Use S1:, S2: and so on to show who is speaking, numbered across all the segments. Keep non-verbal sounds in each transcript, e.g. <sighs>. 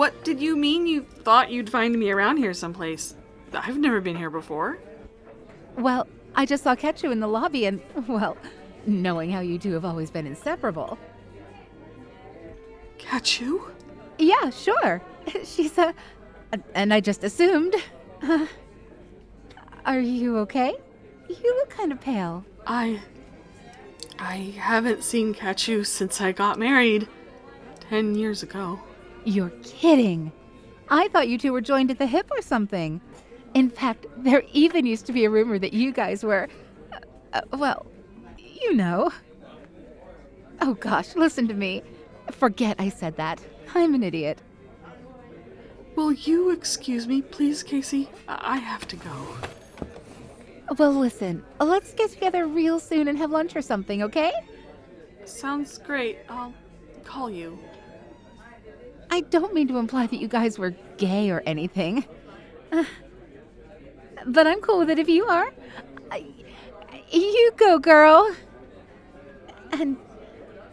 S1: What did you mean you thought you'd find me around here someplace? I've never been here before.
S2: Well, I just saw Katchoo in the lobby and, well, knowing how you two have always been inseparable.
S1: Katchoo?
S2: Yeah, sure. <laughs> She's a. And I just assumed. <laughs> Are you okay? You look kind of pale.
S1: I. I haven't seen Katchoo since I got married. Ten years ago.
S2: You're kidding. I thought you two were joined at the hip or something. In fact, there even used to be a rumor that you guys were. Uh, uh, well, you know. Oh gosh, listen to me. Forget I said that. I'm an idiot.
S1: Will you excuse me, please, Casey? I I have to go.
S2: Well, listen, let's get together real soon and have lunch or something, okay?
S1: Sounds great. I'll call you.
S2: I don't mean to imply that you guys were gay or anything. Uh, but I'm cool with it if you are. I, you go, girl. And,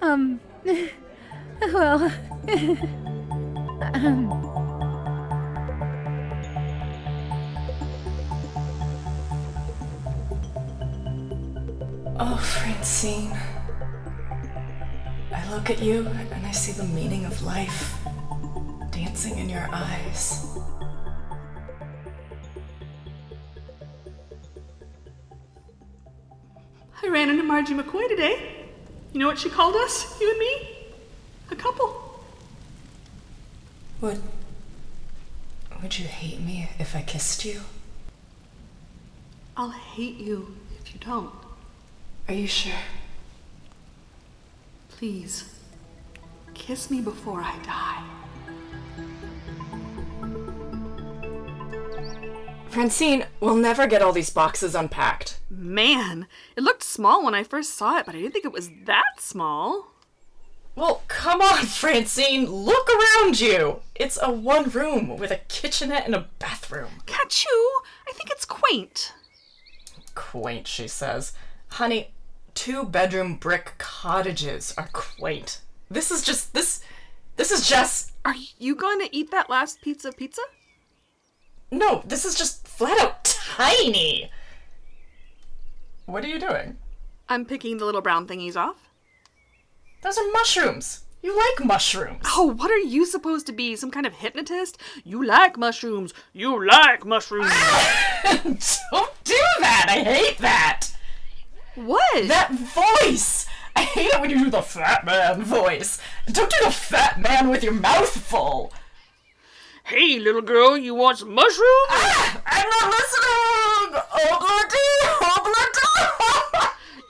S2: um, <laughs> well, um. <laughs>
S3: Oh, Francine. I look at you and I see the meaning of life dancing in your eyes.
S1: I ran into Margie McCoy today. You know what she called us? You and me? A couple.
S3: Would. Would you hate me if I kissed you?
S1: I'll hate you if you don't.
S3: Are you sure?
S1: Please, kiss me before I die.
S3: Francine, we'll never get all these boxes unpacked.
S1: Man, it looked small when I first saw it, but I didn't think it was that small.
S3: Well, come on, <laughs> Francine, look around you. It's a one room with a kitchenette and a bathroom.
S1: Katchoo? I think it's quaint.
S3: Quaint, she says. Honey, two bedroom brick cottages are quaint. This is just this this is just
S1: Are you going to eat that last pizza pizza?
S3: No, this is just flat out tiny. What are you doing?
S1: I'm picking the little brown thingies off.
S3: Those are mushrooms. You like mushrooms.
S1: Oh, what are you supposed to be? Some kind of hypnotist? You like mushrooms. You like mushrooms. <laughs>
S3: Don't do that. I hate that.
S1: what?
S3: That voice. I hate it when you do the fat man voice. Don't do the fat man with your mouth full.
S1: Hey, little girl, you want some mushrooms?
S3: Ah, I'm not listening. Obladi,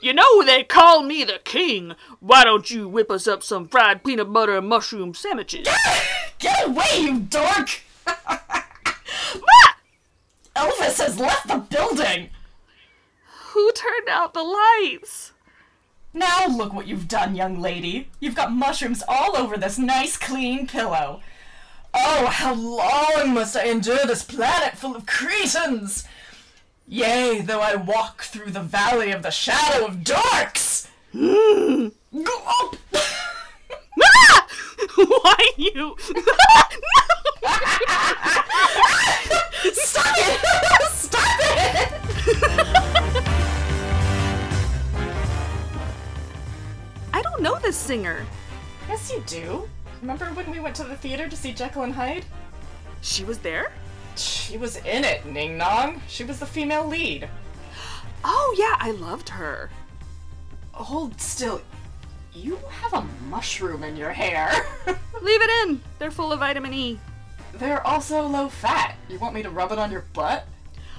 S3: <laughs>
S1: You know they call me the king. Why don't you whip us up some fried peanut butter and mushroom sandwiches?
S3: Get away, you dork! <laughs> <laughs> Elvis has left the building.
S1: Who turned out the lights?
S3: Now look what you've done, young lady. You've got mushrooms all over this nice, clean pillow. Oh, how long must I endure this planet full of cretins? Yea, though I walk through the valley of the shadow of <gasps> up.
S1: Ah! <laughs> Why you? <laughs>
S3: Stop it! <laughs> Stop it!
S1: I don't know this singer.
S3: Yes, you do. Remember when we went to the theater to see Jekyll and Hyde?
S1: She was there?
S3: She was in it, Ning Nong. She was the female lead.
S1: Oh, yeah, I loved her.
S3: Hold still. You have a mushroom in your hair. <laughs>
S1: Leave it in. They're full of vitamin E.
S3: They're also low fat. You want me to rub it on your butt?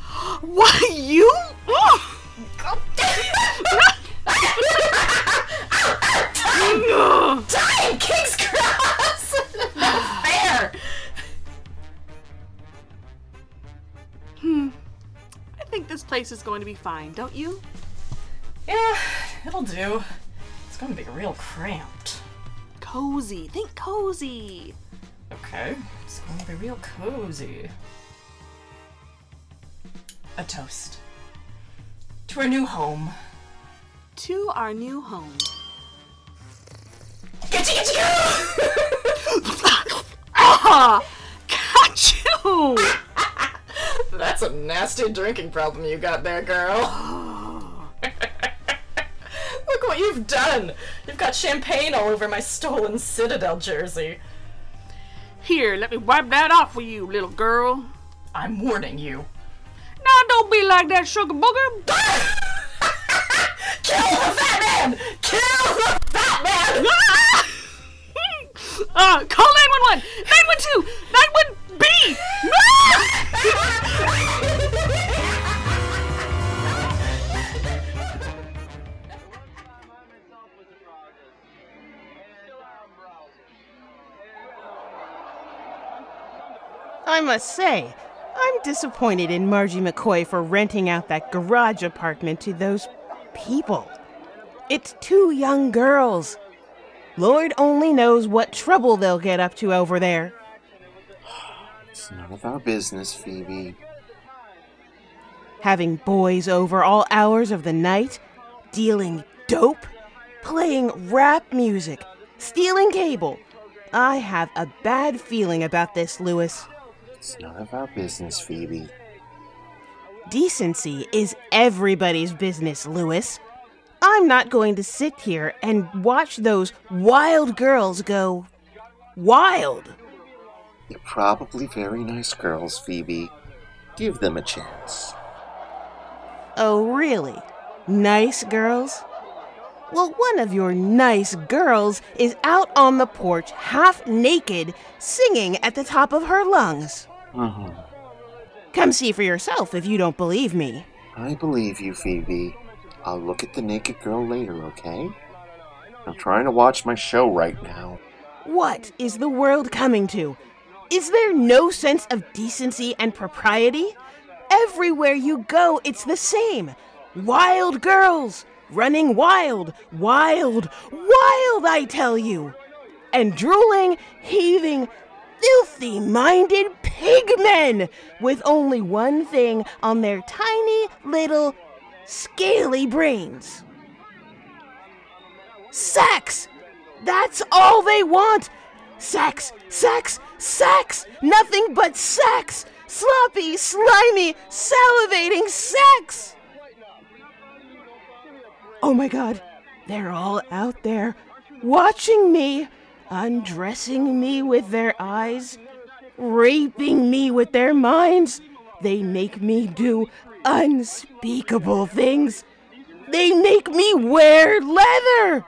S3: <gasps>
S1: What? You? Oh, <laughs> <laughs>
S3: Time, King's
S1: this place is going to be fine, don't you?
S3: Yeah, it'll do. It's gonna be real cramped.
S1: Cozy. Think cozy.
S3: Okay, it's going to be real cozy. A toast. To our new home.
S1: To our new home.
S3: Getcha, getcha, go!
S1: Ah! Katchoo!
S3: That's a nasty drinking problem you got there, girl. <laughs> Look what you've done! You've got champagne all over my stolen Citadel jersey.
S1: Here, let me wipe that off for you, little girl.
S3: I'm warning you.
S1: Now, don't be like that, sugar booger. <laughs>
S3: Kill the fat man! Kill the fat man! <laughs>
S1: uh, call 911! 912! 91B!
S4: I must say, I'm disappointed in Margie McCoy for renting out that garage apartment to those people. It's two young girls. Lord only knows what trouble they'll get up to over there.
S5: It's none of our business, Phoebe.
S4: Having boys over all hours of the night, dealing dope, playing rap music, stealing cable. I have a bad feeling about this, Lewis.
S5: It's none of our business, Phoebe.
S4: Decency is everybody's business, Lewis. I'm not going to sit here and watch those wild girls go wild.
S5: They're probably very nice girls, Phoebe. Give them a chance.
S4: Oh, really? Nice girls? Well, one of your nice girls is out on the porch, half naked, singing at the top of her lungs.
S5: Mm-hmm.
S4: Come see for yourself if you don't believe me.
S5: I believe you, Phoebe. I'll look at the naked girl later, okay? I'm trying to watch my show right now.
S4: What is the world coming to? Is there no sense of decency and propriety? Everywhere you go, it's the same. Wild girls, running wild, wild, wild, I tell you. And drooling, heaving, filthy minded pigmen with only one thing on their tiny little scaly brains sex! That's all they want! Sex, sex, sex! Nothing but sex! Sloppy, slimy, salivating sex! Oh my god, they're all out there watching me, undressing me with their eyes, raping me with their minds. They make me do unspeakable things. They make me wear leather.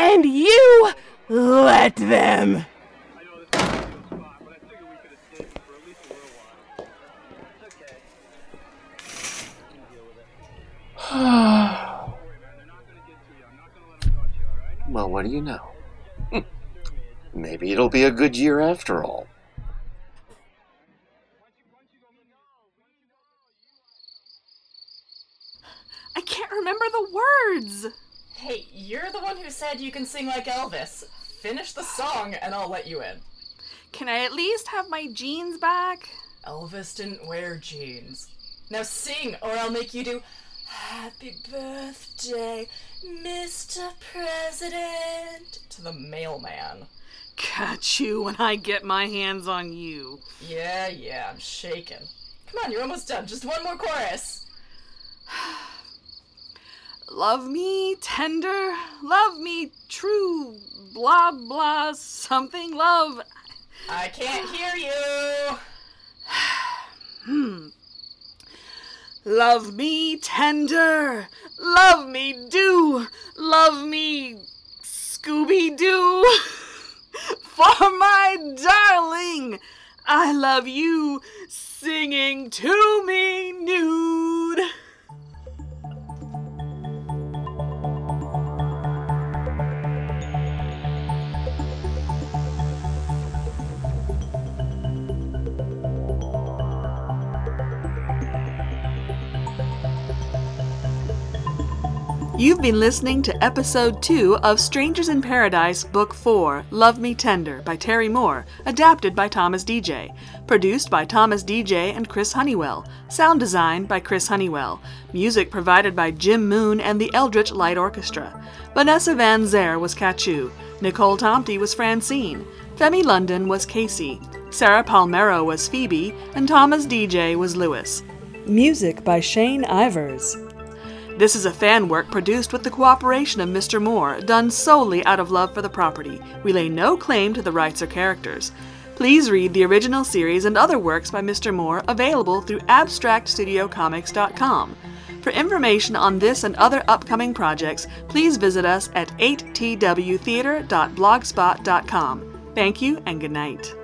S4: And you let them. <sighs>
S5: Well, what do you know? <laughs> Maybe it'll be a good year after all.
S1: I can't remember the words.
S3: Hey, you're the one who said you can sing like Elvis. Finish the song and I'll let you in.
S1: Can I at least have my jeans back?
S3: Elvis didn't wear jeans. Now sing, or I'll make you do Happy Birthday, Mr. President to the mailman.
S1: Katchoo when I get my hands on you.
S3: Yeah, yeah, I'm shaking. Come on, you're almost done. Just one more chorus.
S1: Love me tender, love me true, blah blah something love.
S3: I can't hear you. <sighs> hmm.
S1: Love me tender, love me do, love me Scooby Doo. <laughs> For my darling, I love you singing to me nude. You've been listening to episode 2 of Strangers in Paradise, Book 4, Love Me Tender by Terry Moore, adapted by Thomas DJ. Produced by Thomas DJ and Chris Honeywell. Sound design by Chris Honeywell. Music provided by Jim Moon and the Eldritch Light Orchestra. Vanessa Van Zer was Katchoo. Nicole Tomty was Francine. Femi London was Casey. Sarah Palmero was Phoebe. And Thomas DJ was Lewis. Music by Shane Ivers. This is a fan work produced with the cooperation of Mr. Moore, done solely out of love for the property. We lay no claim to the rights or characters. Please read the original series and other works by Mr. Moore available through abstractstudiocomics.com. For information on this and other upcoming projects, please visit us at 8twtheater.blogspot.com. Thank you and good night.